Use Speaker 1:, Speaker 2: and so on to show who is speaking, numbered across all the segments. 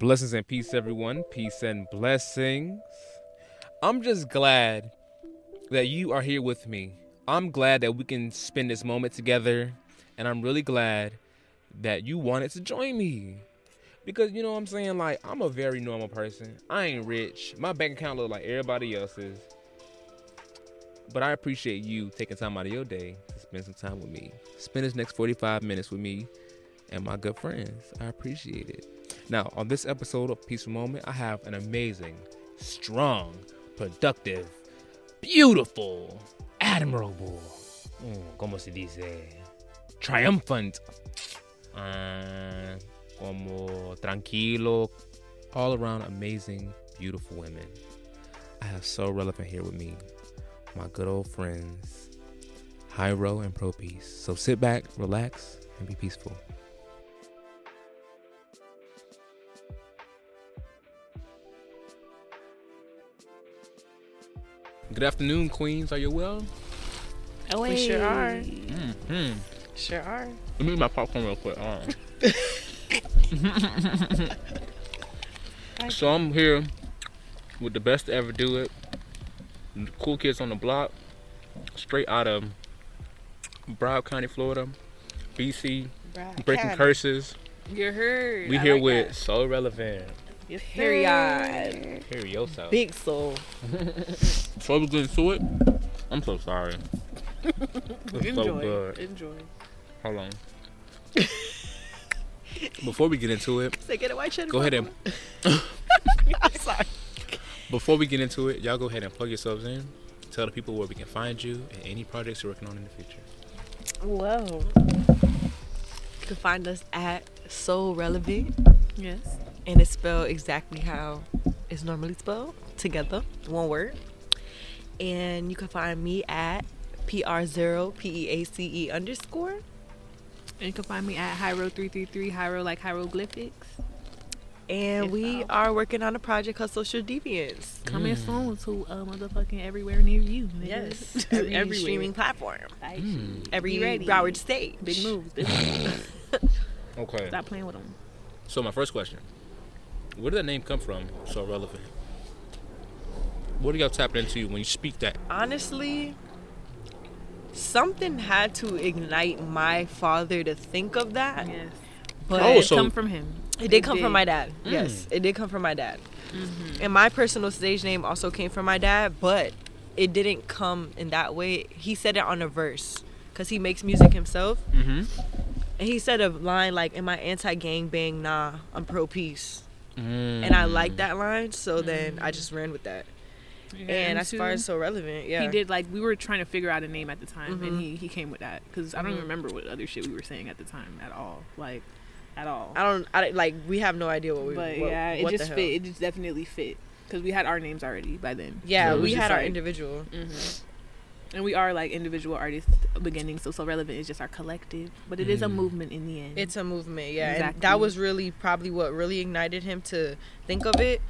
Speaker 1: Blessings and peace, everyone. Peace and blessings. I'm just glad that you are here with me. I'm glad that we can spend this moment together, and I'm really glad that you wanted to join me. Because you know what I'm saying? Like, I'm a very normal person. I ain't rich. My bank account look like everybody else's. But I appreciate you taking time out of your day to spend some time with me. Spend this next 45 minutes with me and my good friends. I appreciate it. Now, on this episode of Peaceful Moment, I have an amazing, strong, productive, beautiful, admirable, mm, como se dice, triumphant, como tranquilo, all around amazing, beautiful women. I have so relevant here with me, my good old friends, Hyro and Pro Peace. So sit back, relax, and be peaceful. Good afternoon, Queens. Are you well?
Speaker 2: Oh,
Speaker 3: We sure are.
Speaker 1: Mm-hmm.
Speaker 3: Sure are.
Speaker 1: Let me eat my popcorn real quick. All right. so I'm here with the best to ever do it. Cool kids on the block, straight out of Broward County, Florida, BC, breaking curses.
Speaker 3: You heard.
Speaker 1: We
Speaker 3: I
Speaker 1: here
Speaker 3: like
Speaker 1: with
Speaker 3: that.
Speaker 1: So Relevant.
Speaker 3: Yes,
Speaker 2: Period.
Speaker 1: Here yourself.
Speaker 2: Big soul.
Speaker 1: Before we get into it, I'm so sorry. It's
Speaker 3: Enjoy.
Speaker 1: so good.
Speaker 3: Enjoy.
Speaker 1: Hold on. Before we get into it,
Speaker 2: Say, get a white cheddar.
Speaker 1: go ahead and
Speaker 2: I'm sorry.
Speaker 1: Before we get into it, y'all go ahead and plug yourselves in. Tell the people where we can find you and any projects you're working on in the future.
Speaker 2: Whoa. You can find us at Soul Relevant,
Speaker 3: Yes.
Speaker 2: and it's spelled exactly how it's normally spelled together, one word. And you can find me at PR0 P E A C E underscore.
Speaker 3: And you can find me at Hyro333, Hyro like hieroglyphics.
Speaker 2: And
Speaker 3: If
Speaker 2: we
Speaker 3: I'll-
Speaker 2: are working on a project called Social Deviants.
Speaker 3: Coming soon to uh, motherfucking everywhere near you. nigga.
Speaker 2: Yes, every
Speaker 3: everywhere.
Speaker 2: streaming platform,
Speaker 3: Like,
Speaker 1: Mm.
Speaker 2: every
Speaker 3: Be ready.
Speaker 2: Broward state.
Speaker 3: Big moves. Big moves.
Speaker 1: Okay.
Speaker 3: Stop playing with them.
Speaker 1: So my first question: Where did that name come from? So relevant. What are y'all tapping into when you speak that?
Speaker 2: honestly, something had to ignite my father to think of that.
Speaker 3: Yes.
Speaker 2: But
Speaker 1: Oh,
Speaker 3: it
Speaker 1: so-
Speaker 3: come from him.
Speaker 2: it did come from my dad.
Speaker 1: Mm.
Speaker 2: Yes, it did come from my dad. And my personal stage name also came from my dad, but it didn't come in that way. He said it on a verse because he makes music himself.
Speaker 1: Mm-hmm.
Speaker 2: And he said a line like, Am I anti gang bang? Nah, I'm pro peace.
Speaker 1: Mm.
Speaker 2: And I like that line, so then I just ran with that.
Speaker 3: Yeah,
Speaker 2: And as far as so relevant, yeah.
Speaker 3: He did like we were trying to figure out a name at the time,
Speaker 2: Mhm.
Speaker 3: and he he came with that because I don't
Speaker 2: Mhm.
Speaker 3: even remember what other shit we were saying at the time at all, like at all.
Speaker 2: I don't, I like. We have no idea what we.
Speaker 3: but
Speaker 2: what,
Speaker 3: yeah, it
Speaker 2: what the
Speaker 3: just
Speaker 2: hell.
Speaker 3: fit. It just definitely fit because we had our names already by then.
Speaker 2: Yeah,
Speaker 1: So
Speaker 2: we
Speaker 1: just
Speaker 2: had our
Speaker 3: like-
Speaker 2: individual.
Speaker 3: hmm And we are like individual artists beginning, so so relevant is just our collective, but it is a
Speaker 1: Mm.
Speaker 3: movement in the end.
Speaker 2: It's a movement, yeah. And that was really probably what really ignited him to think of it.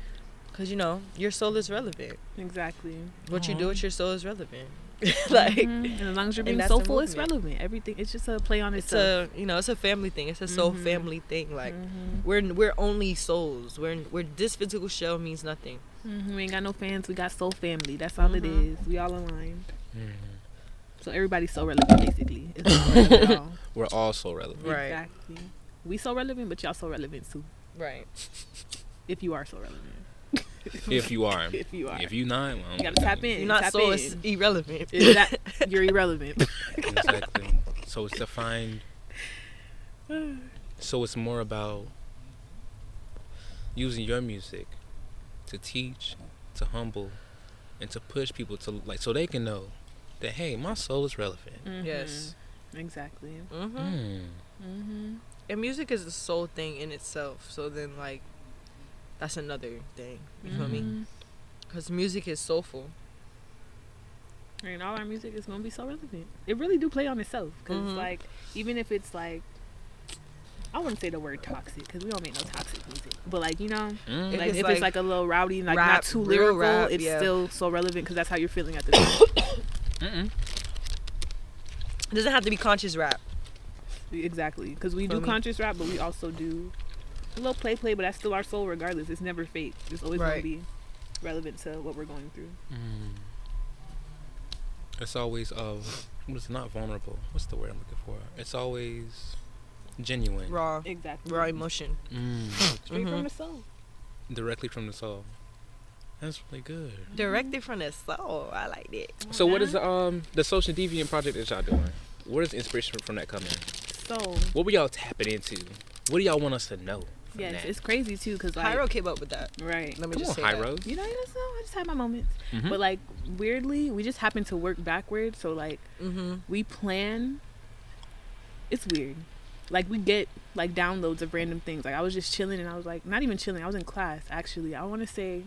Speaker 2: Because, you know, your soul is relevant.
Speaker 3: exactly
Speaker 2: What you do with your soul is relevant. like,
Speaker 3: Mhm. and as long as you're
Speaker 2: and
Speaker 3: being soulful, it's relevant. Everything it's just a play on
Speaker 2: it's
Speaker 3: itself.
Speaker 2: a, you know, it's a family thing. It's a soul
Speaker 3: Mhm.
Speaker 2: family thing. Like,
Speaker 3: Mhm.
Speaker 2: we're we're only souls. We're, we're this physical shell means nothing.
Speaker 3: Mhm. we ain't got no fans. We got soul family. That's all it is. We all aligned. So everybody's so relevant, basically. It's so relevant all.
Speaker 1: We're all so relevant.
Speaker 2: Right.
Speaker 3: Exactly. We so relevant, but y'all so relevant too.
Speaker 2: Right.
Speaker 3: If you are so relevant.
Speaker 1: If you are.
Speaker 3: If you are.
Speaker 1: If you not, well,
Speaker 3: You gotta tap in.
Speaker 2: You're not
Speaker 3: tap
Speaker 2: soul,
Speaker 3: in.
Speaker 2: it's irrelevant.
Speaker 3: Is that you're irrelevant?
Speaker 1: exactly. So it's to find. So it's more about using your music to teach, to humble, and to push people to like so they can know that hey, my soul is relevant.
Speaker 2: Yes.
Speaker 3: Mhm. Exactly.
Speaker 2: Mm-hmm.
Speaker 1: Mm.
Speaker 3: Mm-hmm.
Speaker 2: and music is a soul thing in itself. So then like, that's another thing. You feel me? Because music is soulful.
Speaker 3: And all our music is gonna be so relevant. It really do play on itself because
Speaker 2: Mhm.
Speaker 3: like even if it's like. I wouldn't say the word toxic because we don't make no toxic music. But like you know,
Speaker 1: Mm.
Speaker 2: If
Speaker 3: like
Speaker 2: it's
Speaker 3: if
Speaker 2: like
Speaker 3: it's like a little rowdy, like
Speaker 2: rap,
Speaker 3: not too lyrical,
Speaker 2: rap,
Speaker 3: it's
Speaker 2: yeah.
Speaker 3: still so relevant because that's how you're feeling at the time.
Speaker 2: It doesn't have to be conscious rap.
Speaker 3: exactly, because we do
Speaker 2: me?
Speaker 3: conscious rap, but we also do a little play play, but that's still our soul regardless. It's never fake. It's always gonna be relevant to what we're going through.
Speaker 1: Mm. It's always of. It's not vulnerable. What's the word I'm looking for? It's always genuine.
Speaker 2: Raw,
Speaker 3: Exactly.
Speaker 2: raw emotion.
Speaker 1: Mm.
Speaker 3: Straight
Speaker 2: Mhm.
Speaker 3: from the soul.
Speaker 1: Directly from the soul. That's really good.
Speaker 2: Directed from the soul. I like that.
Speaker 1: So what is the um the social deviant project that y'all doing? Where does inspiration from that come in?
Speaker 3: So
Speaker 1: What were y'all tapping into? What do y'all want us to know? From
Speaker 3: yes,
Speaker 1: that?
Speaker 3: it's crazy too, cause like
Speaker 2: Hyro came up with that.
Speaker 3: right.
Speaker 2: Let me
Speaker 1: Come
Speaker 2: just
Speaker 1: on,
Speaker 2: say
Speaker 1: High
Speaker 2: that.
Speaker 3: You know, you just know, I just had my moments.
Speaker 1: Mhm.
Speaker 3: But like weirdly, we just happen to work backwards. So like
Speaker 2: Mm-hmm.
Speaker 3: we plan. It's weird. Like we get like downloads of random things. Like I was just chilling and I was like, not even chilling. I was in class actually. I want to say,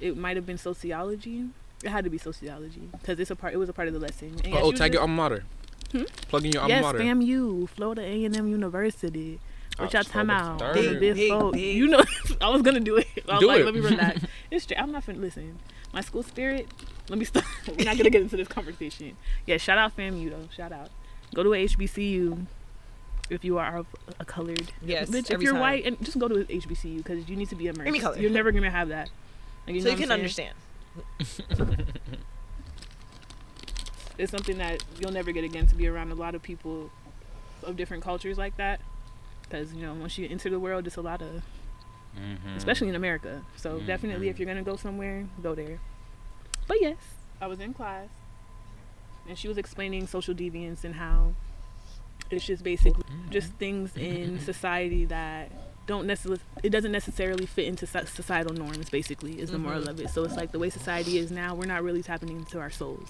Speaker 3: it might have been sociology. It had to be sociology because it's a part. It was a part of the lesson. And yeah,
Speaker 1: oh,
Speaker 3: she was
Speaker 1: tag your
Speaker 3: just-
Speaker 1: alma mater.
Speaker 3: Hmm?
Speaker 1: Plug in your alma
Speaker 3: yes,
Speaker 1: mater.
Speaker 3: FAMU, Florida A and M University. What y'all talking
Speaker 1: Starbucks
Speaker 3: about? big
Speaker 2: Big, big.
Speaker 3: You know, I was gonna do it. I was
Speaker 1: Do
Speaker 3: like,
Speaker 1: it.
Speaker 3: let me relax. it's straight. I'm not finna listen. My school spirit. Let me stop. We're not gonna get into this conversation. Yeah, shout out FAMU though. Shout out. Go to a HBCU if you are of a colored.
Speaker 2: Yes,
Speaker 3: Bitch, if you're
Speaker 2: time.
Speaker 3: white, and just go to a HBCU because you need to be immersed.
Speaker 2: Any color.
Speaker 3: You're never gonna have that. Like,
Speaker 2: so you can
Speaker 3: saying?
Speaker 2: understand.
Speaker 3: It's something that you'll never get again to be around a lot of people of different cultures like that. Because you know, once you enter the world, it's a lot of
Speaker 1: Mhm.
Speaker 3: especially in America. So
Speaker 1: Mhm.
Speaker 3: definitely, if you're gonna go somewhere, go there. But yes, I was in class, and she was explaining social deviance and how it's just basically just things in society that don't necessarily it doesn't necessarily fit into societal norms. Basically, is the moral of it. So it's like the way society is now, we're not really tapping into our souls.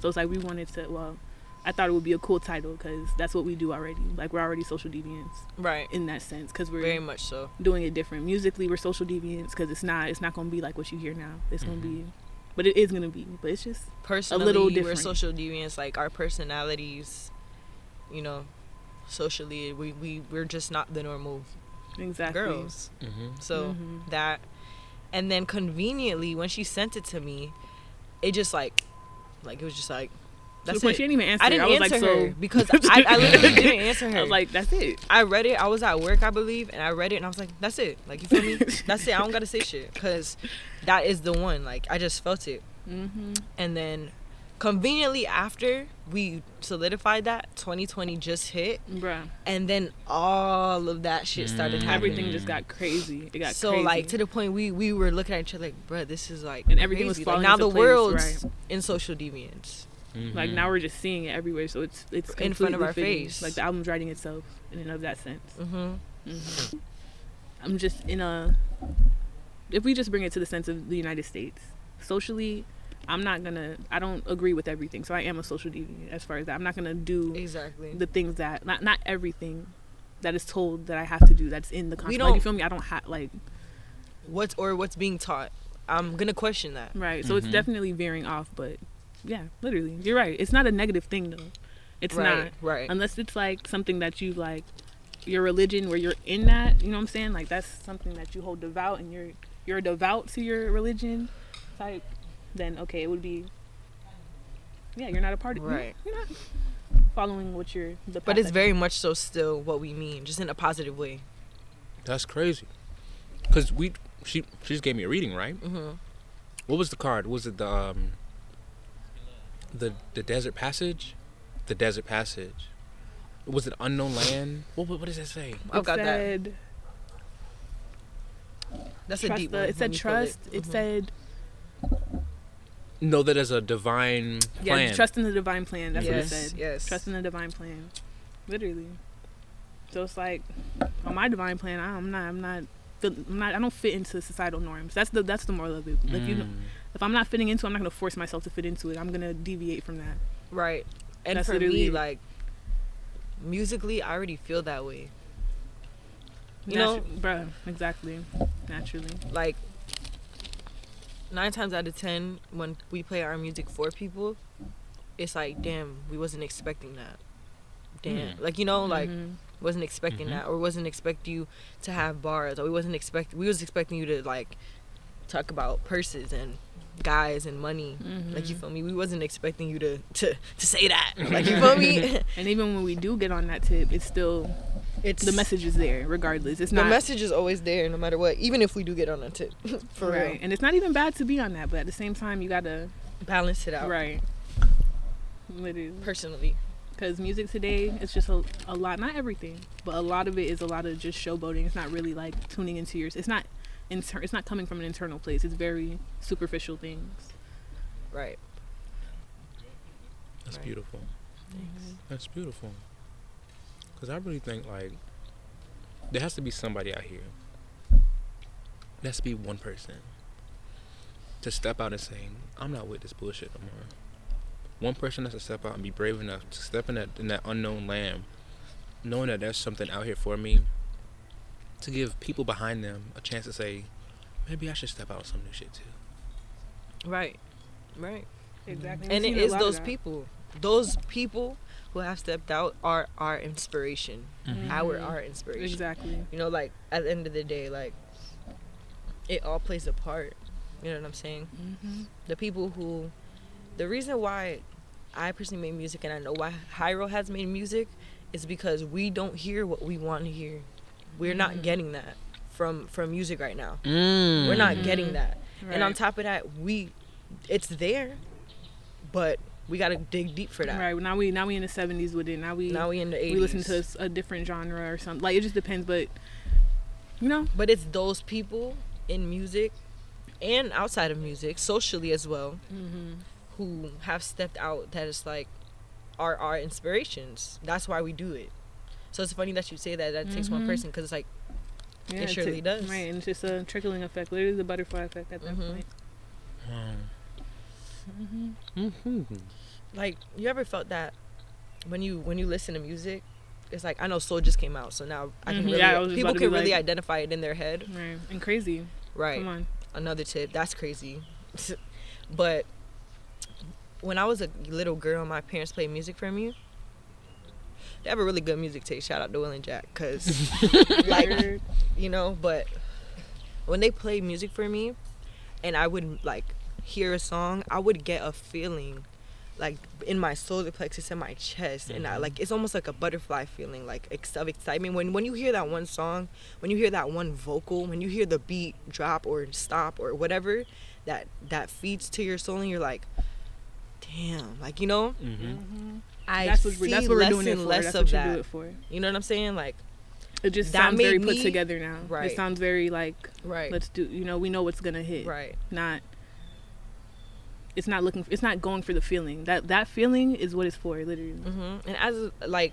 Speaker 3: So it's like we wanted to. Well, I thought it would be a cool title because that's what we do already. Like we're already social deviants
Speaker 2: Right.
Speaker 3: in that sense because we're
Speaker 2: Very much so.
Speaker 3: doing it different. Musically, we're social deviants because it's not it's not gonna be like what you hear now. It's gonna
Speaker 1: Mm-hmm.
Speaker 3: be, but it is gonna be. But it's just
Speaker 2: Personally,
Speaker 3: little
Speaker 2: we're social deviants. Like our personalities, you know, socially, we we we're just not the normal
Speaker 3: exactly
Speaker 2: girls.
Speaker 1: Mhm.
Speaker 2: So
Speaker 3: Mhm.
Speaker 2: that, and then conveniently, when she sent it to me, it just like, like it was just like,
Speaker 3: The
Speaker 2: that's it.
Speaker 3: she didn't even answer.
Speaker 2: I didn't
Speaker 3: I was
Speaker 2: answer
Speaker 3: like,
Speaker 2: her
Speaker 3: so
Speaker 2: because I, I literally didn't answer her.
Speaker 3: I was like, that's it.
Speaker 2: I read it. I was at work, I believe, and I read it, and I was like, "That's it." Like you feel me? That's it. I don't gotta say shit because that is the one. Like I just felt it,
Speaker 3: Mm-hmm.
Speaker 2: and then conveniently after we solidified that, 2020 just hit,
Speaker 3: Bruh,
Speaker 2: and then all of that shit started
Speaker 1: Mm.
Speaker 2: happening.
Speaker 3: everything just got crazy. It got
Speaker 2: so
Speaker 3: crazy.
Speaker 2: like to the point we we were looking at each other like, bruh, this is like
Speaker 3: And everything was falling
Speaker 2: like, now
Speaker 3: into
Speaker 2: the
Speaker 3: place,
Speaker 2: world's
Speaker 3: right.
Speaker 2: in social deviance.
Speaker 3: Like
Speaker 1: Mhm.
Speaker 3: now we're just seeing it everywhere. So it's it's
Speaker 2: In front of our
Speaker 3: fitting.
Speaker 2: face.
Speaker 3: Like the album's writing itself in and of that sense.
Speaker 2: hmm
Speaker 3: hmm I'm just in a. If we just bring it to the sense of the United States, socially, I'm not gonna. I don't agree with everything, so I am a social deviant as far as that. I'm not gonna do
Speaker 2: Exactly.
Speaker 3: the things that not not everything that is told that I have to do. That's in the
Speaker 2: We
Speaker 3: contract. Like, you
Speaker 2: don't-
Speaker 3: feel me? I don't have like
Speaker 2: What's or what's being taught? I'm gonna question that.
Speaker 3: right. So it's
Speaker 1: Mhm.
Speaker 3: definitely veering off, but yeah, literally, you're right. It's not a negative thing though. It's
Speaker 2: right.
Speaker 3: not
Speaker 2: Right.
Speaker 3: unless it's like something that you like your religion where you're in that you know what i'm saying like that's something that you hold devout and you're you're devout to your religion type then okay it would be yeah you're not a part of
Speaker 2: Right.
Speaker 3: you're not following what you're the
Speaker 2: But it's very much so still what we mean, just in a positive way.
Speaker 1: That's crazy. Cause we she she just gave me a reading, right?
Speaker 2: Mm-hmm.
Speaker 1: What was the card? Was it the um the the desert passage? The desert passage. Was it unknown land? What what, what does that say?
Speaker 2: I've
Speaker 3: it
Speaker 2: got that. That's a deep
Speaker 3: the,
Speaker 2: one.
Speaker 3: it said
Speaker 2: me pull
Speaker 3: trust it,
Speaker 2: Mhm.
Speaker 3: said
Speaker 1: that as a divine plan.
Speaker 3: yeah trust in the divine plan that's
Speaker 2: yes,
Speaker 3: what it said
Speaker 2: Yes.
Speaker 3: trust in the divine plan literally so it's like on my divine plan i'm not i'm not I'm not, I don't fit into societal norms. That's the that's the moral of it. If you,
Speaker 1: Mm.
Speaker 3: If I'm not fitting into, it, I'm not gonna force myself to fit into it. I'm gonna deviate from that.
Speaker 2: Right. And
Speaker 3: That's
Speaker 2: for
Speaker 3: literally
Speaker 2: me,
Speaker 3: it.
Speaker 2: like musically, I already feel that way. You know,
Speaker 3: Natu- bruh, exactly. Naturally.
Speaker 2: like nine times out of ten when we play our music for people it's like damn we wasn't expecting that damn
Speaker 1: Hmm.
Speaker 2: like you know like
Speaker 3: Mhm.
Speaker 2: wasn't expecting
Speaker 1: Mhm.
Speaker 2: that or wasn't expect you to have bars or we wasn't expect we was expecting you to like talk about purses and guys and money like you
Speaker 3: Mhm.
Speaker 2: feel me we wasn't expecting you to to, to say that like you feel me
Speaker 3: And even when we do get on that tip, it's still
Speaker 2: it's
Speaker 3: the message is there regardless. It's
Speaker 2: the
Speaker 3: not
Speaker 2: message is always there no matter what even if we do get on a tip for
Speaker 3: right.
Speaker 2: real
Speaker 3: And it's not even bad to be on that, but at the same time, you gotta
Speaker 2: balance it out
Speaker 3: right. Literally.
Speaker 2: personally
Speaker 3: because music today it's just a, a lot not everything but a lot of it is a lot of just showboating it's not really like tuning into yours it's not inter- it's not coming from an internal place it's very superficial things
Speaker 2: right
Speaker 1: That's
Speaker 2: Right.
Speaker 1: beautiful. That's beautiful. Because I really think like there has to be somebody out here. There has to be one person to step out and say, "I'm not with this bullshit no more." One person has to step out and be brave enough to step in that in that unknown land, knowing that there's something out here for me. To give people behind them a chance to say, "Maybe I should step out with some new shit too."
Speaker 2: right. Right.
Speaker 3: Exactly.
Speaker 2: And it is those people. Those people who have stepped out are our inspiration. Our
Speaker 3: Mhm.
Speaker 2: our inspiration.
Speaker 3: Exactly.
Speaker 2: You know like at the end of the day like it all plays a part. You know what i'm saying?
Speaker 3: Mm-hmm.
Speaker 2: the people who the reason why i personally made music and i know why hyro has made music is because we don't hear what we want to hear we're not
Speaker 3: Mhm.
Speaker 2: getting that from from music right now.
Speaker 1: Mm.
Speaker 2: we're not getting that. And on top of that we it's there but we gotta dig deep for that.
Speaker 3: Right now we now we in the 70s with it. Now we
Speaker 2: now we in the 80s
Speaker 3: we listen to a different genre or something. Like it just depends but you know?
Speaker 2: But it's those people in music and outside of music socially as well
Speaker 3: mm-hmm.
Speaker 2: who have stepped out that is like are our inspirations. That's why we do it so it's funny that you say that that takes one
Speaker 3: Mhm.
Speaker 2: person because it's like
Speaker 3: yeah,
Speaker 2: It surely
Speaker 3: t-
Speaker 2: does.
Speaker 3: right and it's just a trickling effect literally the butterfly effect at that
Speaker 2: Mhm.
Speaker 3: point mm-hmm.
Speaker 1: Mm-hmm.
Speaker 2: like you ever felt that when you when you listen to music it's like i know soul just came out so now i can
Speaker 3: Mhm.
Speaker 2: really
Speaker 3: Yeah, I
Speaker 2: people can really
Speaker 3: like-
Speaker 2: identify it in their head
Speaker 3: right and crazy
Speaker 2: right
Speaker 3: come on
Speaker 2: another tip. That's crazy. but when I was a little girl, my parents played music for me. They have a really good music taste. Shout out to Will and Jack, cause like you know. But when they play music for me, and I would like hear a song, I would get a feeling like in my solar plexus in my chest and I,
Speaker 1: Mhm.
Speaker 2: like it's almost like a butterfly feeling like ex- of excitement when when you hear that one song when you hear that one vocal when you hear the beat drop or stop or whatever that that feeds to your soul and you're like damn like you know
Speaker 1: Mm-hmm.
Speaker 3: Mhm.
Speaker 2: I
Speaker 3: that's what,
Speaker 2: see
Speaker 3: that's what we're doing it for.
Speaker 2: less
Speaker 3: that's
Speaker 2: of that
Speaker 3: do it for.
Speaker 2: You know what I'm saying? Like
Speaker 3: it just sounds very
Speaker 2: made
Speaker 3: put together now.
Speaker 2: Right.
Speaker 3: it sounds very like
Speaker 2: right.
Speaker 3: let's do you know we know what's gonna hit.
Speaker 2: Right.
Speaker 3: Not it's not looking For, it's not going for the feeling. That that feeling is what it's for literally.
Speaker 2: Hmm and as like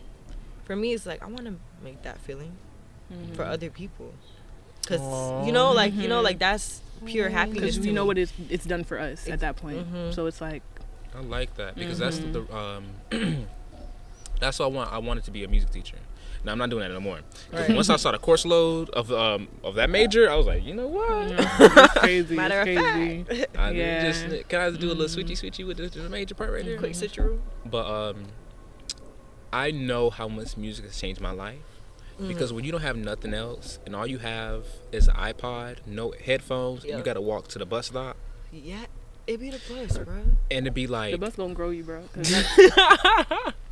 Speaker 2: for me it's like I want to make that feeling for
Speaker 3: Mhm.
Speaker 2: other people. Because you know like you know like that's pure happiness
Speaker 3: because you know what it's it's done for us
Speaker 2: Ex-
Speaker 3: at that point.
Speaker 2: Mhm.
Speaker 3: so it's like
Speaker 1: I like that because that's
Speaker 3: Mhm.
Speaker 1: the um, that's what I want. I wanted to be a music teacher. Now I'm not doing that no more. 'Cause
Speaker 2: Right.
Speaker 1: Once I saw the course load of um of that major, I was like, you know what?
Speaker 3: it's crazy
Speaker 2: Matter of fact
Speaker 1: I
Speaker 3: Yeah.
Speaker 1: just can I just do a little
Speaker 3: Mhm.
Speaker 1: switchy switchy with the, the major part right there?
Speaker 2: quick switcheroo
Speaker 1: But um, I know how much music has changed my life
Speaker 2: Mm.
Speaker 1: because when you don't have nothing else and all you have is an iPod, no headphones,
Speaker 2: Yeah.
Speaker 1: you got to walk to the bus stop,
Speaker 2: yeah it be the bus bro
Speaker 1: and it'd be like
Speaker 3: the bus gonna grow you bro.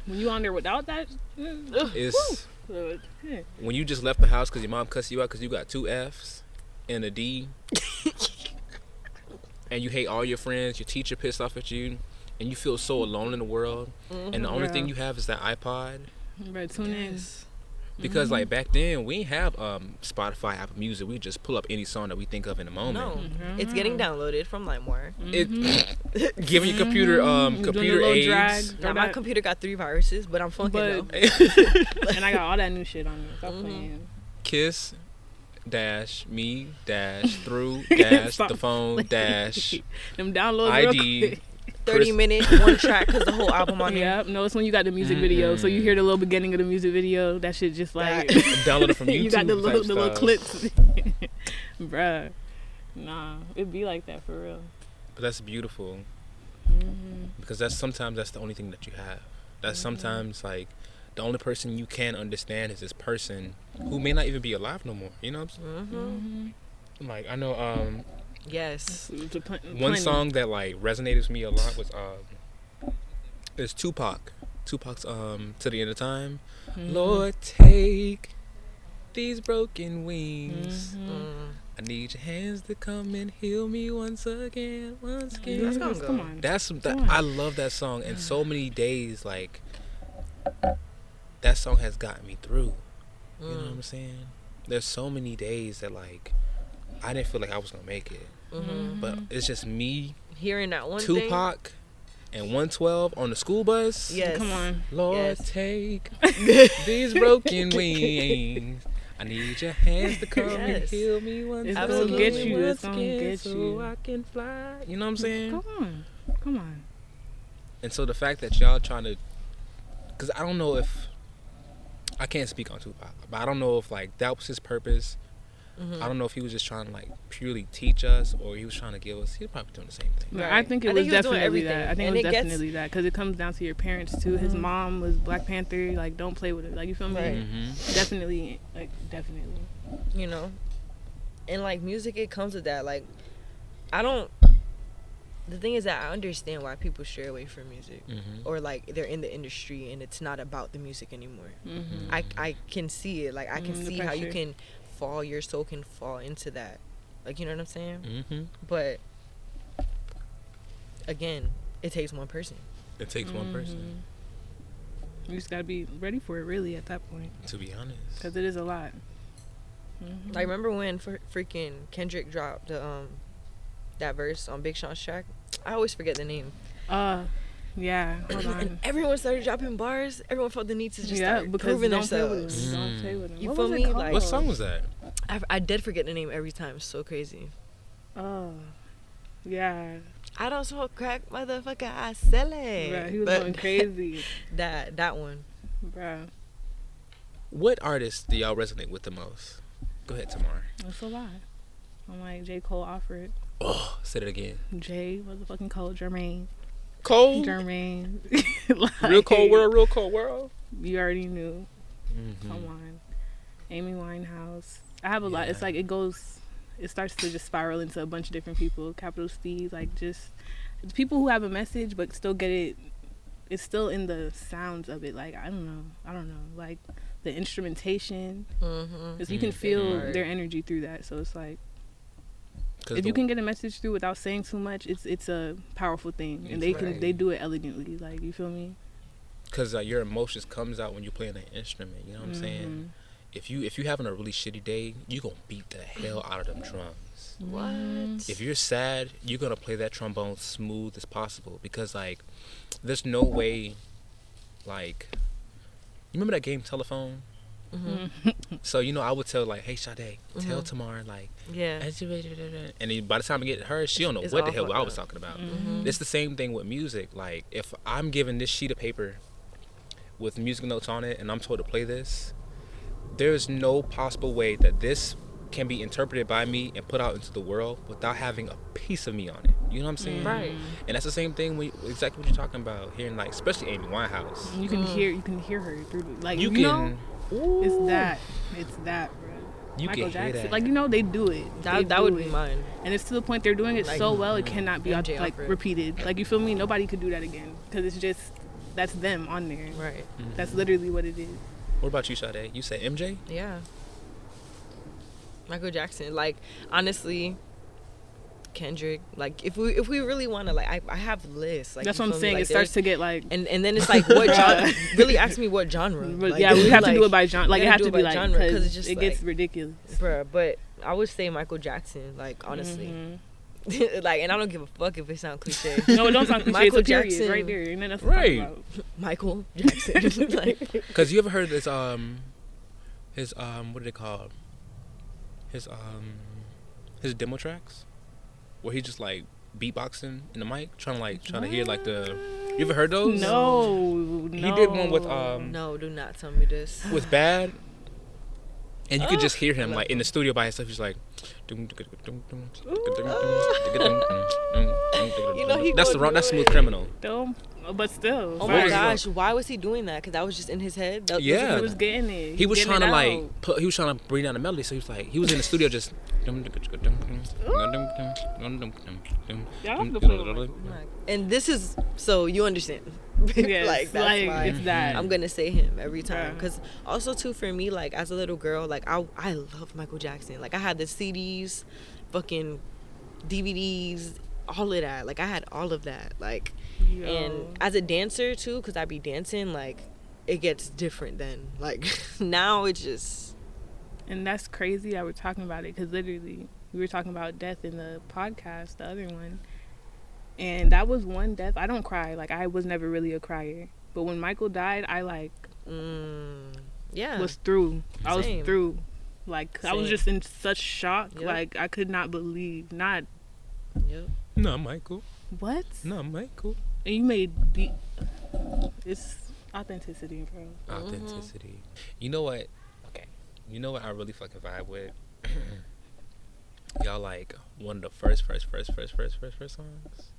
Speaker 3: when you on there without that
Speaker 1: it's.
Speaker 3: yeah.
Speaker 1: when you just left the house because your mom cussed you out because you got two F's and a D, and you hate all your friends, your teacher pissed off at you, and you feel so alone in the world, and the only mm-hmm.
Speaker 3: thing
Speaker 1: you have is that iPod.
Speaker 3: Bro, tune in
Speaker 1: Because
Speaker 3: Mhm.
Speaker 1: like back then we have um, Spotify, Apple Music. We just pull up any song that we think of in a moment.
Speaker 2: no
Speaker 3: Mhm.
Speaker 2: it's getting downloaded from LimeWire
Speaker 1: It
Speaker 3: Mhm.
Speaker 1: giving your computer um. Computer aids.
Speaker 3: drag.
Speaker 2: now my
Speaker 3: that-
Speaker 2: computer got three viruses but I'm funking
Speaker 3: But-
Speaker 2: though
Speaker 3: and I got all that new shit on me. Stop
Speaker 2: Mhm.
Speaker 3: playing.
Speaker 1: Kiss dash me dash through dash the phone dash
Speaker 3: Them downloads real
Speaker 1: ID
Speaker 3: quick.
Speaker 2: thirty
Speaker 1: Chris-
Speaker 2: minute one track because the whole album on there.
Speaker 3: Yep. No, it's when you got the music video. So you hear the little beginning of the music video. That shit just like
Speaker 2: That-
Speaker 1: Download it from YouTube.
Speaker 3: you got the little the little clips. Bruh. Nah, it'd be like that for real.
Speaker 1: But that's beautiful
Speaker 3: Mm-hmm.
Speaker 1: because that's sometimes that's the only thing that you have. That's sometimes like the only person you can understand is this person who may not even be alive no more. You know what I'm saying? Like I know um
Speaker 2: Yes.
Speaker 3: It's a pl-
Speaker 1: one song that like resonated with me a lot was um is Tupac. Tupac's um to the end of time.
Speaker 3: Mhm.
Speaker 1: Lord take these broken wings.
Speaker 3: Mhm.
Speaker 2: Mm.
Speaker 1: I need your hands to come and heal me once again, once again.
Speaker 2: That's gonna
Speaker 3: Come on.
Speaker 1: That's that,
Speaker 3: Come on.
Speaker 1: I love that song, and so many days like that song has gotten me through. You know what I'm saying? There's so many days that like I didn't feel like I was gonna make it,
Speaker 2: hmm
Speaker 1: but it's just me,
Speaker 2: Hearing that one thing.
Speaker 1: Tupac, and 112 on the school bus.
Speaker 2: Yes.
Speaker 3: Come on.
Speaker 1: Lord,
Speaker 2: Yes.
Speaker 1: take these broken wings. I need your hands to come and
Speaker 2: Yes.
Speaker 1: heal me once
Speaker 3: It's
Speaker 2: gonna get
Speaker 3: you, it's
Speaker 1: once
Speaker 3: gonna
Speaker 1: again,
Speaker 3: get
Speaker 1: so
Speaker 3: you.
Speaker 1: I can fly. You know what I'm saying?
Speaker 3: Come on. Come on.
Speaker 1: And so the fact that y'all trying to, because I don't know if I can't speak on Tupac, but I don't know if like that was his purpose.
Speaker 2: Mhm.
Speaker 1: I don't know if he was just trying to like purely teach us, or he was trying to give us. He was probably doing the same thing.
Speaker 3: But I think it
Speaker 2: I
Speaker 3: was
Speaker 2: think he was
Speaker 3: definitely that. I think
Speaker 2: And
Speaker 3: it was
Speaker 2: it gets-
Speaker 3: definitely that because it comes down to your parents too. His
Speaker 2: Mhm.
Speaker 3: mom was Black Panther. Like, don't play with it. Like, you feel me?
Speaker 2: Right.
Speaker 1: Mm-hmm.
Speaker 3: Definitely, like, definitely.
Speaker 2: you know and like music it comes with that like i don't the thing is that i understand why people stray away from music
Speaker 1: Mm-hmm.
Speaker 2: or like they're in the industry and it's not about the music anymore
Speaker 3: Mm-hmm.
Speaker 2: i i can see it like i can
Speaker 3: Mm, the
Speaker 2: see how you can fall your soul can fall into that like you know what i'm saying
Speaker 1: Mm-hmm.
Speaker 2: but again it takes one person
Speaker 1: It takes one person,
Speaker 3: Mm-hmm. You just gotta be ready for it, really, at that point,
Speaker 1: to be honest.
Speaker 3: because it is a lot. Mhm.
Speaker 2: like remember when fr- freaking kendrick dropped the um that verse on big sean's track i always forget the name
Speaker 3: Uh, yeah. Hold on.
Speaker 2: and everyone started dropping bars. Everyone felt the need to just
Speaker 3: yeah,
Speaker 2: start
Speaker 3: because
Speaker 2: proving
Speaker 3: don't play with
Speaker 2: themselves.
Speaker 3: them. Don't
Speaker 1: Mm.
Speaker 3: play with them.
Speaker 2: You
Speaker 3: what
Speaker 2: feel me? Like-
Speaker 1: What song was that?
Speaker 2: I, I did forget the name every time. So crazy.
Speaker 3: Oh, yeah.
Speaker 2: I don't smoke crack, motherfucker. I sell it.
Speaker 3: Bruh, he was
Speaker 2: But
Speaker 3: going crazy,
Speaker 2: That that one.
Speaker 3: bruh.
Speaker 1: What artists do y'all resonate with the most? Go ahead, Tamar.
Speaker 3: That's a lot. I'm like J Cole offered.
Speaker 1: Oh, said it again.
Speaker 3: J motherfucking Cole Jermaine.
Speaker 1: Cold,
Speaker 3: Jermaine.
Speaker 1: real cold world, real cold world.
Speaker 3: You already knew.
Speaker 1: Mm-hmm.
Speaker 3: Come on. Amy Winehouse. I have a lot. It's like it goes it starts to just spiral into a bunch of different people. Capital Steez, like just people who have a message but still get it it's still in the sounds of it. Like I don't know. I don't know. Like the instrumentation.
Speaker 2: Mm-hmm.
Speaker 3: Because you can
Speaker 1: Mm.
Speaker 3: feel
Speaker 2: Right.
Speaker 3: their energy through that. So it's like
Speaker 1: 'Cause
Speaker 3: if
Speaker 1: the-
Speaker 3: you can get a message through without saying too much, it's it's a powerful thing, and they can they do it elegantly. Like you feel me?
Speaker 1: because uh, your emotions comes out when you're playing an instrument. You know what I'm saying?
Speaker 3: Mhm.
Speaker 1: If you if you having a really shitty day, you gonna beat the hell out of them drums.
Speaker 2: What?
Speaker 1: If you're sad, you're gonna play that trombone smooth as possible because like, there's no way, like, you remember that game Telephone?
Speaker 2: Mm-hmm.
Speaker 1: So you know I would tell like, hey Sade, tell
Speaker 2: Mhm.
Speaker 1: Tamar like,
Speaker 2: Yeah.
Speaker 1: and then by the time I get her, she don't know
Speaker 2: It's
Speaker 1: what the hell I was
Speaker 2: up.
Speaker 1: talking about.
Speaker 2: Mhm.
Speaker 1: It's the same thing with music. Like if I'm given this sheet of paper with music notes on it and I'm told to play this, there's no possible way that this can be interpreted by me and put out into the world without having a piece of me on it. You know what I'm saying?
Speaker 2: Right.
Speaker 1: And that's the same thing when exactly what you're talking about hearing like especially Amy Winehouse.
Speaker 3: You can hear you can hear her through like
Speaker 1: You
Speaker 3: you,
Speaker 1: can
Speaker 3: know it's that it's that bro.
Speaker 1: You
Speaker 3: Michael
Speaker 1: can
Speaker 3: Jackson,
Speaker 1: that.
Speaker 3: like you know they do it. They
Speaker 2: That, that would
Speaker 3: do
Speaker 2: be mine.
Speaker 3: And it's to the point they're doing it
Speaker 2: Like,
Speaker 3: so well it cannot be
Speaker 2: MJ
Speaker 3: like
Speaker 2: Alfred.
Speaker 3: repeated. Like you feel me? Nobody could do that again because it's just that's them on there.
Speaker 2: Right.
Speaker 3: That's literally what it is.
Speaker 1: What about you, Sade? You say MJ?
Speaker 2: Yeah. Michael Jackson. Like honestly, Kendrick. Like if we if we really want to like I, I have lists. Like
Speaker 3: that's what I'm saying.
Speaker 2: Like,
Speaker 3: it starts to get like.
Speaker 2: and and then it's like what genre? really ask me what genre. Like,
Speaker 3: yeah, we have to do it by genre. Like
Speaker 2: we
Speaker 3: it
Speaker 2: gotta do
Speaker 3: to
Speaker 2: it
Speaker 3: be
Speaker 2: by
Speaker 3: like
Speaker 2: genre, 'cause
Speaker 3: because
Speaker 2: it's just
Speaker 3: it gets ridiculous.
Speaker 2: Bruh, but I would say Michael Jackson. Like honestly,
Speaker 3: Mhm.
Speaker 2: like, and I don't give a fuck if it sounds cliche.
Speaker 3: No, it don't sound cliche.
Speaker 2: Michael
Speaker 3: it's a
Speaker 2: Jackson.
Speaker 3: right there, and then that's
Speaker 1: Right.
Speaker 3: What I'm talking about.
Speaker 2: Michael Jackson. like,
Speaker 1: Cause you ever heard this um his um what do they call his um his demo tracks where he's just like beatboxing in the mic, trying to like trying to hear like the. You ever heard those?
Speaker 3: No, no.
Speaker 1: He did one with um
Speaker 2: No, do not tell me this.
Speaker 1: with bad, and you could
Speaker 2: Oh,
Speaker 1: just hear him like in the studio by himself. He's like,
Speaker 2: You know he
Speaker 1: that's the wrong. That's smooth criminal.
Speaker 3: Don't, but still.
Speaker 2: Oh my
Speaker 1: was it?
Speaker 2: gosh, why was he doing that? Because that was just in his head. That-
Speaker 1: Yeah.
Speaker 3: He was getting it.
Speaker 1: He was
Speaker 3: getting
Speaker 1: trying to like put. He was trying to bring down the melody. So he was like, he was in the studio just.
Speaker 3: Y'all have to play with Michael.
Speaker 2: And this is so you understand.
Speaker 3: Yes,
Speaker 2: like that's
Speaker 3: like,
Speaker 2: why
Speaker 3: it's that.
Speaker 2: I'm gonna say him every time.
Speaker 3: Yeah.
Speaker 2: Because also too for me, like as a little girl, like I I love Michael Jackson. Like I had the CDs, fucking DVDs, all of that. Like I had all of that. Like
Speaker 3: Yo.
Speaker 2: and as a dancer too, because I'd be dancing, like it gets different then. Like now it's just
Speaker 3: And that's crazy that we're talking about it because literally we were talking about death in the podcast, the other one. And that was one death. I don't cry. Like, I was never really a crier. But when Michael died, I, like,
Speaker 2: mm, yeah.
Speaker 3: was through. I was through. Like, I was just in such shock.
Speaker 2: Yep.
Speaker 3: Like, I could not believe. Not,
Speaker 2: Yep.
Speaker 1: No, Michael.
Speaker 3: What?
Speaker 1: No, Michael.
Speaker 3: And you made the. It's authenticity, bro.
Speaker 1: Authenticity. You know what? Okay. You know what I really fucking vibe with? Y'all like one of the first, first, first, first, first, first, first songs.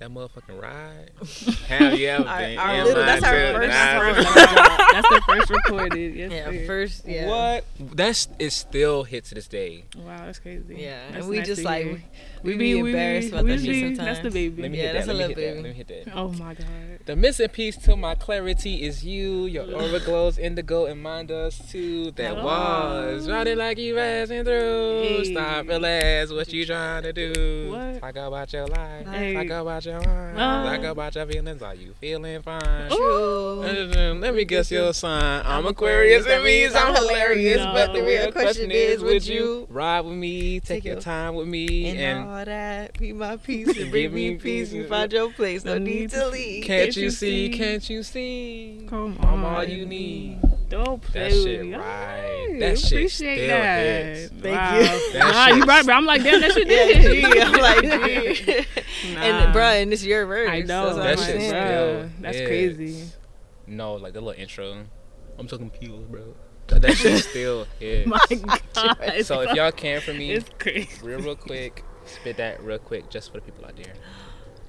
Speaker 1: That motherfucking ride. Have you ever
Speaker 2: Our-
Speaker 1: been
Speaker 2: our
Speaker 1: in
Speaker 2: little- that's our first
Speaker 1: Nah.
Speaker 3: That's the first recorded. Yes,
Speaker 2: Yeah,
Speaker 3: sir.
Speaker 2: first yeah.
Speaker 1: What? That's it. Still hit to this day.
Speaker 3: Wow, that's crazy.
Speaker 2: Yeah,
Speaker 3: That's
Speaker 2: and we
Speaker 3: nice
Speaker 2: just like
Speaker 3: hear.
Speaker 2: we, be embarrassed about
Speaker 3: we
Speaker 2: that shit sometimes.
Speaker 3: That's the baby.
Speaker 1: Let me
Speaker 2: Yeah,
Speaker 1: hit
Speaker 2: that's
Speaker 1: that.
Speaker 2: a
Speaker 1: Let
Speaker 2: little
Speaker 1: hit that.
Speaker 2: baby.
Speaker 1: Let me hit that.
Speaker 3: Oh my god.
Speaker 1: The missing piece to my clarity is you. Your aura glows indigo and mine does too. That
Speaker 3: Oh.
Speaker 1: was riding like you passing through.
Speaker 3: Hey.
Speaker 1: Stop, relax. What you trying to do?
Speaker 3: What?
Speaker 1: Talk about your life.
Speaker 3: Hey.
Speaker 1: Talk about your Uh-huh. mind.
Speaker 3: Oh.
Speaker 1: Talk about your feelings. Are you feeling fine?
Speaker 2: True.
Speaker 1: Uh, let me guess your sign. I'm Aquarius. That means I'm hilarious.
Speaker 3: No.
Speaker 1: But the real question is, would you ride with me? Take
Speaker 2: Take
Speaker 1: your
Speaker 2: your-
Speaker 1: time with me
Speaker 2: And,
Speaker 1: and
Speaker 2: all that, be my peace and bring
Speaker 1: me
Speaker 2: peace. You
Speaker 1: peace.
Speaker 2: find your place, no need to leave.
Speaker 1: Can't you see? Can't you see?
Speaker 3: Come on.
Speaker 1: I'm all you need.
Speaker 3: Don't play
Speaker 1: That
Speaker 3: with me.
Speaker 1: right.
Speaker 3: Alright,
Speaker 1: That shit
Speaker 3: appreciate
Speaker 1: still
Speaker 3: that.
Speaker 1: hits.
Speaker 2: Thank
Speaker 3: wow.
Speaker 2: you.
Speaker 1: That
Speaker 3: Nah,
Speaker 1: shit
Speaker 3: you right, bro. I'm like, damn, that shit
Speaker 2: Yeah,
Speaker 3: did.
Speaker 2: G. I'm like, G.
Speaker 3: Nah.
Speaker 2: And bruh, and it's your verse.
Speaker 3: I know.
Speaker 2: That's what
Speaker 1: That
Speaker 2: I'm
Speaker 1: shit
Speaker 2: saying.
Speaker 1: still
Speaker 3: That's
Speaker 1: hits.
Speaker 3: crazy.
Speaker 1: No, like the little intro. I'm talking peels, bro. That, that shit still hits.
Speaker 3: My God.
Speaker 1: So if y'all can for me,
Speaker 3: it's crazy.
Speaker 1: real, real quick, spit that real quick just for the people out there.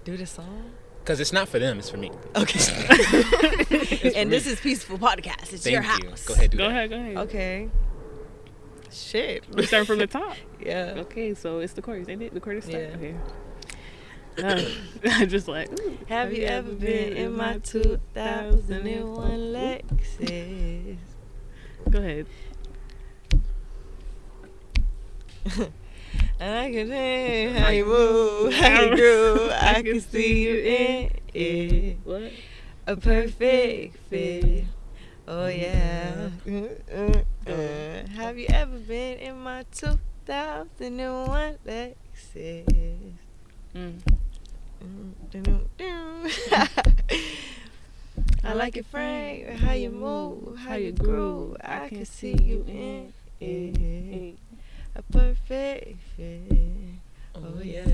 Speaker 2: Do the song.
Speaker 1: Cause it's not for them, it's for me.
Speaker 2: Okay. and this is peaceful podcast. It's
Speaker 1: Thank
Speaker 2: your
Speaker 1: you.
Speaker 2: house.
Speaker 1: Go ahead, do
Speaker 3: Go
Speaker 1: that.
Speaker 3: ahead, go ahead.
Speaker 2: Okay. Shit.
Speaker 3: We start from the top.
Speaker 2: Yeah.
Speaker 3: Okay, so it's the chorus, ain't it? The chorus start.
Speaker 2: Yeah.
Speaker 3: Okay. Uh, I'm just like, ooh.
Speaker 2: Have you ever been in my 2001 Lexus?
Speaker 3: Go ahead.
Speaker 2: And I can see how you move, how you groove. I can see you in it.
Speaker 3: What?
Speaker 2: A perfect fit. Oh yeah. Uh, Have you ever been in my 2001 Lexus?
Speaker 3: Mm.
Speaker 2: I like your frame, how you move, how you groove. I can see you in it. A perfect fit. Oh yeah.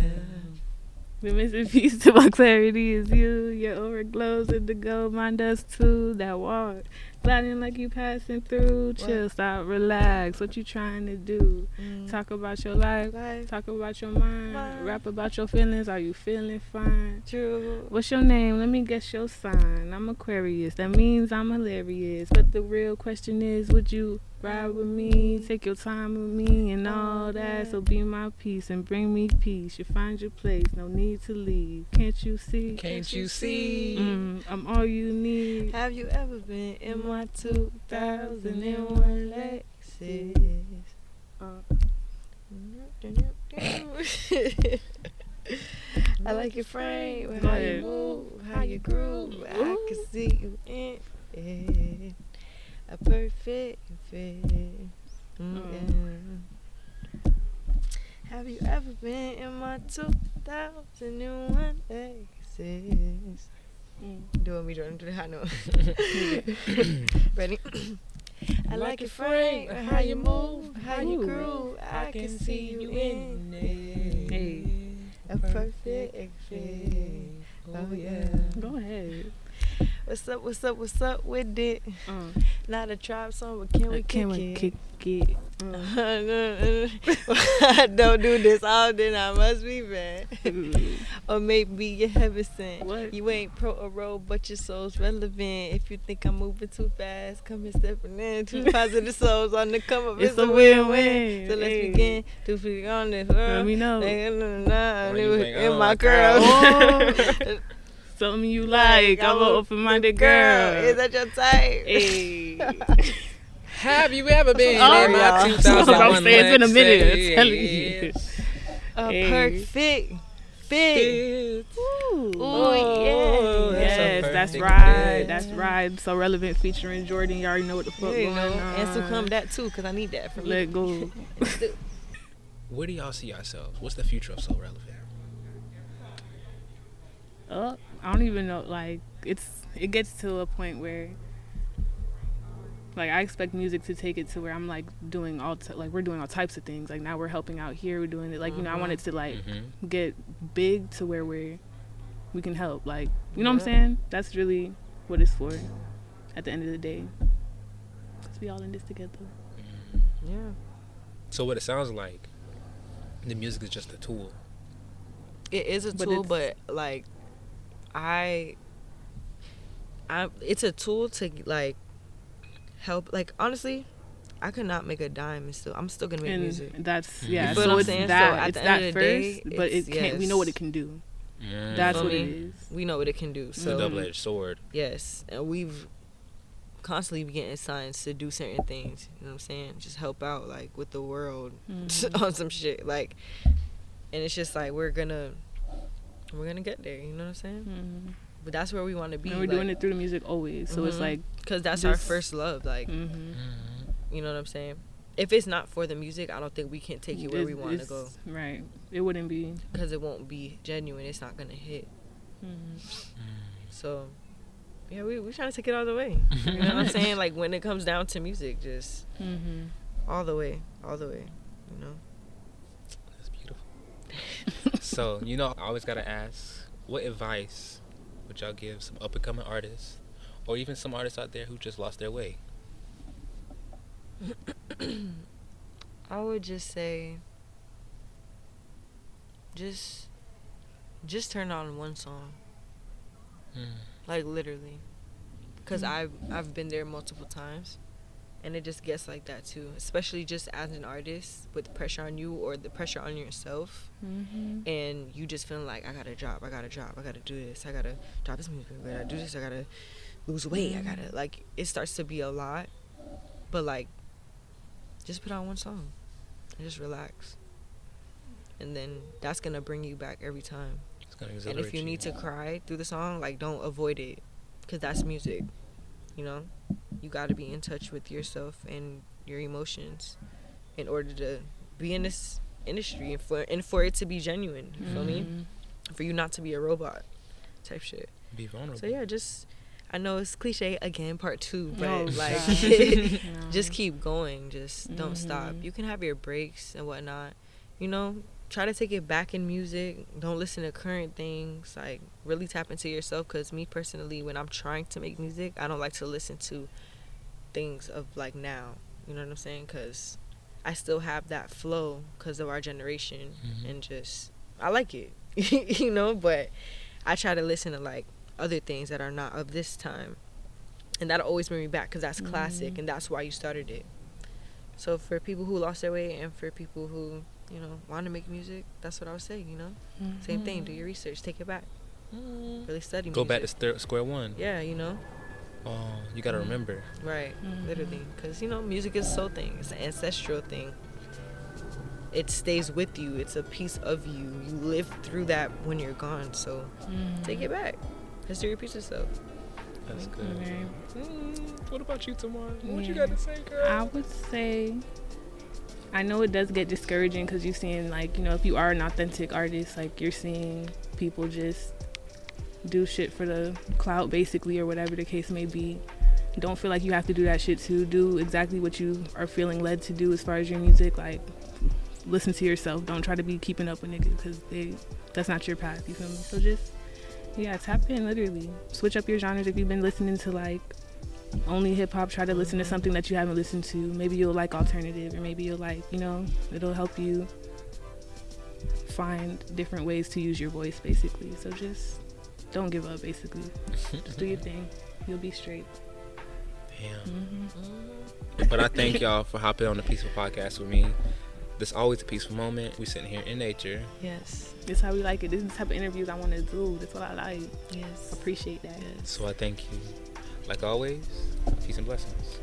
Speaker 3: The missing piece to my clarity is you. Your aura glows in the gold, mine does too. That walk, gliding like you passing through. Chill, stop, relax. What you trying to do?
Speaker 2: Mm.
Speaker 3: Talk about your life.
Speaker 2: Life
Speaker 3: Talk about your mind.
Speaker 2: Mind.
Speaker 3: Rap about your feelings. Are you feeling fine?
Speaker 2: true.
Speaker 3: What's your name? Let me guess your sign. I'm Aquarius. That means I'm hilarious. But the real question is, would you ride with me? Take your time with me and all that. So be my peace and bring me peace. You find your place. No need to leave. Can't you see?
Speaker 1: Can't you see?
Speaker 3: Mm, I'm all you need.
Speaker 2: Have you ever been in my 2001 Lexus?
Speaker 3: Uh,
Speaker 2: I like your frame, how you move, how you groove. I can see you in it. A perfect fit. Mm, yeah. Have you ever been in my 2001 Lexus?
Speaker 3: mm.
Speaker 2: Do me, Jordan. Do the high note. Ready? I like your frame, how you move, how you groove. I can see you in it.
Speaker 3: Hey.
Speaker 2: A A perfect fit. Oh yeah.
Speaker 3: Go ahead.
Speaker 2: What's up? What's up? What's up with it?
Speaker 3: Uh,
Speaker 2: Not a tribe song, but can we
Speaker 3: can
Speaker 2: kick
Speaker 3: we
Speaker 2: it?
Speaker 3: kick it?
Speaker 2: I don't do this often. I must be bad.
Speaker 3: Uh,
Speaker 2: Or maybe you're heaven sent.
Speaker 3: What?
Speaker 2: You ain't pro or roll, but your soul's relevant. If you think I'm moving too fast, come and stepping in. Two positive souls on the come up.
Speaker 3: It's
Speaker 2: It's,
Speaker 3: a
Speaker 2: a win-win.
Speaker 3: win-win.
Speaker 2: So let's
Speaker 3: Hey.
Speaker 2: begin to figure on this.
Speaker 3: Let me know.
Speaker 1: What you think?
Speaker 2: In my
Speaker 1: my
Speaker 2: curls.
Speaker 3: Something you like. I'm an open-minded girl.
Speaker 2: Is that your type?
Speaker 3: Hey.
Speaker 1: Have you ever been
Speaker 2: Oh,
Speaker 1: in my
Speaker 2: y'all.
Speaker 1: 2001
Speaker 3: I was saying it's been a minute. I'm telling you.
Speaker 2: A
Speaker 3: Hey.
Speaker 2: perfect fit.
Speaker 3: Ooh.
Speaker 2: Oh, yeah.
Speaker 3: Yes,
Speaker 1: That's
Speaker 3: that's right.
Speaker 1: fit.
Speaker 3: That's right. So relevant featuring Jordan. You already know what the fuck
Speaker 2: you
Speaker 3: going
Speaker 2: know.
Speaker 3: on.
Speaker 2: And to come that too, because I need that for me.
Speaker 3: Let go.
Speaker 1: Where do y'all see yourselves? What's the future of So Relevant?
Speaker 3: Uh, I don't even know. Like it's it gets to a point where like I expect music to take it to where I'm like doing all t- like we're doing all types of things. Like now we're helping out here. We're doing it like you know I want it to like
Speaker 1: Mhm.
Speaker 3: get big to where we're we can help. Like you know what I'm saying? That's really what it's for. At the end of the day, cause we all in this together.
Speaker 2: Yeah.
Speaker 1: So what it sounds like, the music is just a tool.
Speaker 2: It is a
Speaker 3: But
Speaker 2: tool,
Speaker 3: it's-
Speaker 2: but like I I it's a tool to like help like honestly, I could not make a dime and still I'm still gonna make
Speaker 3: and
Speaker 2: music.
Speaker 3: that's
Speaker 1: Mhm.
Speaker 3: yeah.
Speaker 2: You feel
Speaker 3: So it's
Speaker 2: saying? So
Speaker 3: that
Speaker 2: at
Speaker 3: it's
Speaker 2: the
Speaker 3: that
Speaker 2: end of the
Speaker 3: first,
Speaker 2: day,
Speaker 3: but it
Speaker 2: it's-
Speaker 3: can't. We know what it can do.
Speaker 1: Mm.
Speaker 3: That's what it
Speaker 2: me?
Speaker 3: is.
Speaker 2: We know what it can do.
Speaker 1: It's a
Speaker 2: So
Speaker 1: double-edged sword.
Speaker 2: yes. And we've constantly be getting signs to do certain things. You know what I'm saying? Just help out like with the world
Speaker 3: Mhm.
Speaker 2: on some shit. Like and it's just like we're gonna we're gonna get there, you know what I'm saying?
Speaker 3: Mhm.
Speaker 2: But that's where we want to be.
Speaker 3: And we're doing it through the music always. So it's
Speaker 2: Mhm.
Speaker 3: like,
Speaker 2: because that's our first love. Like
Speaker 3: mhm.
Speaker 1: Mhm.
Speaker 2: you know what I'm saying. If it's not for the music, I don't think we can take you where we want to go
Speaker 3: Right. It wouldn't be.
Speaker 2: because it won't be genuine. It's not gonna hit.
Speaker 3: Mhm.
Speaker 2: So yeah, we we trying to take it all the way. You know what I'm saying? Like when it comes down to music, just
Speaker 3: Mhm.
Speaker 2: all the way, all the way. You know.
Speaker 1: That's beautiful. so you know, I always gotta ask, what advice would y'all give some up-and-coming artists, or even some artists out there who just lost their way?
Speaker 2: I would just say, just, just turn on one song, hmm. like literally, because hmm. I've I've been there multiple times, and it just gets like that too. Especially just as an artist with the pressure on you or the pressure on yourself,
Speaker 3: Mhm.
Speaker 2: and you just feeling like I gotta drop, I gotta drop, I gotta do this, I gotta drop this music, I gotta do this, I gotta lose weight, I gotta like it starts to be a lot, but like just put on one song and just relax, and then that's gonna bring you back every time.
Speaker 1: It's gonna
Speaker 2: And if
Speaker 1: exhilarate
Speaker 2: you need to cry through the song, like don't avoid it, cause that's music, you know. You gotta be in touch with yourself and your emotions in order to be in this industry and for and for it to be genuine. You feel me?
Speaker 3: Mhm.
Speaker 2: For you not to be a robot, type shit.
Speaker 1: be vulnerable.
Speaker 2: So yeah, just I know it's cliche again, part two, but
Speaker 3: Oh,
Speaker 2: like
Speaker 3: gosh.
Speaker 2: just keep going. Just don't stop.
Speaker 3: Mhm.
Speaker 2: You can have your breaks and whatnot. You know, try to take it back in music. Don't listen to current things. Like really tap into yourself. Cause me personally, when I'm trying to make music, I don't like to listen to things of like now. You know what I'm saying? Cause I still have that flow because of our generation
Speaker 1: Mhm.
Speaker 2: and just I like it. you know, but I try to listen to like other things that are not of this time. And that'll always bring me back because that's classic
Speaker 3: Mhm.
Speaker 2: and that's why you started it. So for people who lost their way and for people who, you know, want to make music, that's what I would say, you know? Same thing. Do your research, take it back. Really study
Speaker 1: Go back to st- square one.
Speaker 2: Yeah, you know?
Speaker 1: Oh, you gotta remember.
Speaker 2: Right,
Speaker 3: Mhm.
Speaker 2: literally. Because, you know, music is a soul thing, it's an ancestral thing. It stays with you, it's a piece of you. You live through that when you're gone. So
Speaker 3: Mhm.
Speaker 2: take it back. History repeats itself.
Speaker 1: That's good.
Speaker 3: Okay.
Speaker 1: Mm, what about you, Tamar? What you got to say, girl?
Speaker 3: I would say, I know it does get discouraging because you're seeing, like, you know, if you are an authentic artist, like, you're seeing people just do shit for the clout, basically, or whatever the case may be. Don't feel like you have to do that shit to do exactly what you are feeling led to do as far as your music. Like, listen to yourself. Don't try to be keeping up with niggas because they that's not your path. You feel me? So just yeah, tap in literally. Switch up your genres if you've been listening to like only hip hop. Try to listen to mm-hmm. something that you haven't listened to. Maybe you'll like alternative, or maybe you'll like you know it'll help you find different ways to use your voice basically. So just don't give up basically. just do your thing. You'll be straight.
Speaker 1: Damn.
Speaker 3: Mm-hmm.
Speaker 1: But I thank y'all for hopping on the Peaceful Podcast with me. This always a peaceful moment. We sitting here in nature.
Speaker 2: Yes.
Speaker 3: This is how we like it. This is the type of interviews I want to do. That's what I like.
Speaker 2: Yes.
Speaker 3: Appreciate that.
Speaker 2: Yes.
Speaker 1: So I thank you. Like always, peace and blessings.